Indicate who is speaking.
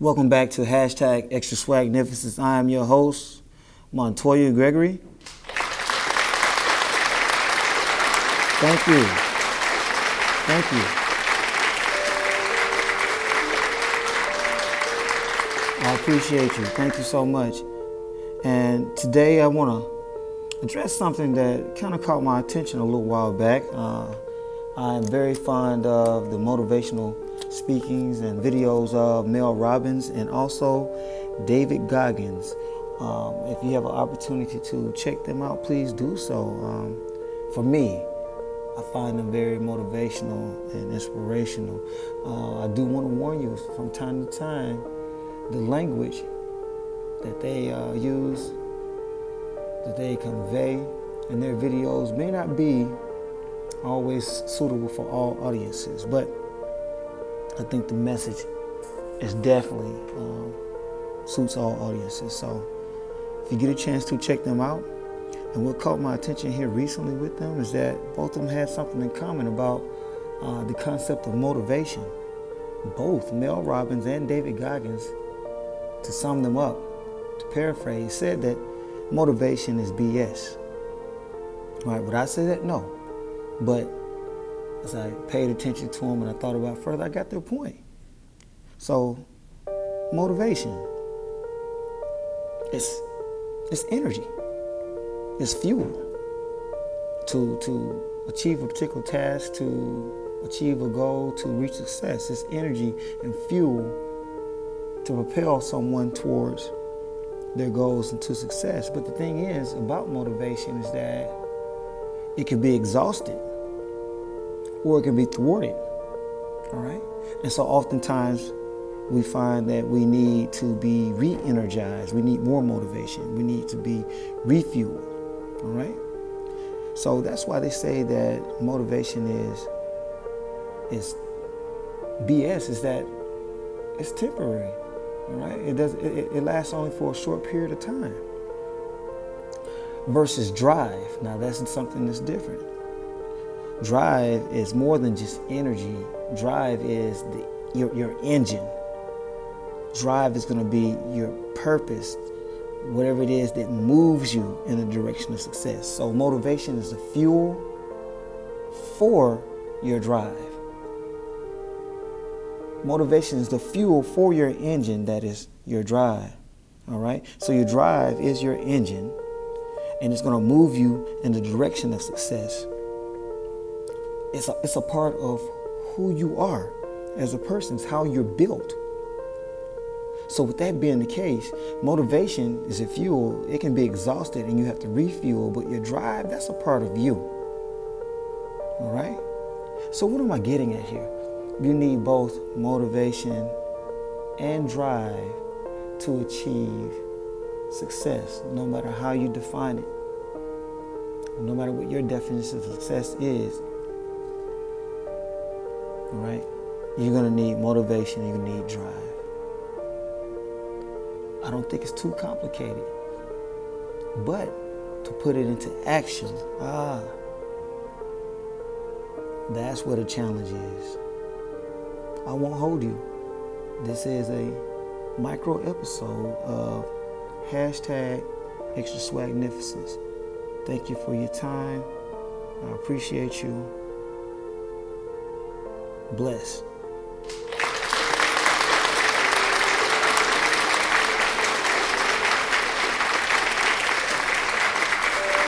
Speaker 1: Welcome back to hashtag Extra Swagnificence. I am your host, Montoya Gregory. Thank you. Thank you. I appreciate you. Thank you so much. And today I want to address something that kind of caught my attention a little while back. Uh, I'm very fond of the motivational speakings and videos of Mel Robbins and also David Goggins. Um, if you have an opportunity to check them out, please do so. Um, for me, I find them very motivational and inspirational. Uh, I do want to warn you from time to time, the language that they uh, use, that they convey in their videos may not be always suitable for all audiences, but I think the message is definitely um, suits all audiences. So if you get a chance to check them out, and what caught my attention here recently with them is that both of them had something in common about uh, the concept of motivation. Both Mel Robbins and David Goggins, to sum them up, to paraphrase, said that motivation is BS. Right, would I say that? No. But as I paid attention to them and I thought about further, I got their point. So, motivation, it's, it's energy, it's fuel to, to achieve a particular task, to achieve a goal, to reach success. It's energy and fuel to propel someone towards their goals and to success. But the thing is about motivation is that it can be exhausted or it can be thwarted. All right? And so oftentimes we find that we need to be re energized. We need more motivation. We need to be refueled. All right? So that's why they say that motivation is is BS is that it's temporary. All right? It does it, it lasts only for a short period of time. Versus drive. Now that's something that's different. Drive is more than just energy. Drive is the, your, your engine. Drive is going to be your purpose, whatever it is that moves you in the direction of success. So, motivation is the fuel for your drive. Motivation is the fuel for your engine that is your drive. All right? So, your drive is your engine, and it's going to move you in the direction of success it's a, it's a part of who you are as a person, it's how you're built. So, with that being the case, motivation is a fuel. It can be exhausted and you have to refuel, but your drive, that's a part of you. All right? So, what am I getting at here? You need both motivation and drive to achieve success, no matter how you define it. No matter what your definition of success is, right? You're gonna need motivation, you're gonna need drive. I don't think it's too complicated. But to put it into action, ah, that's where the challenge is. I won't hold you. This is a micro episode of hashtag extra swagnificence. Thank you for your time. I appreciate you bless.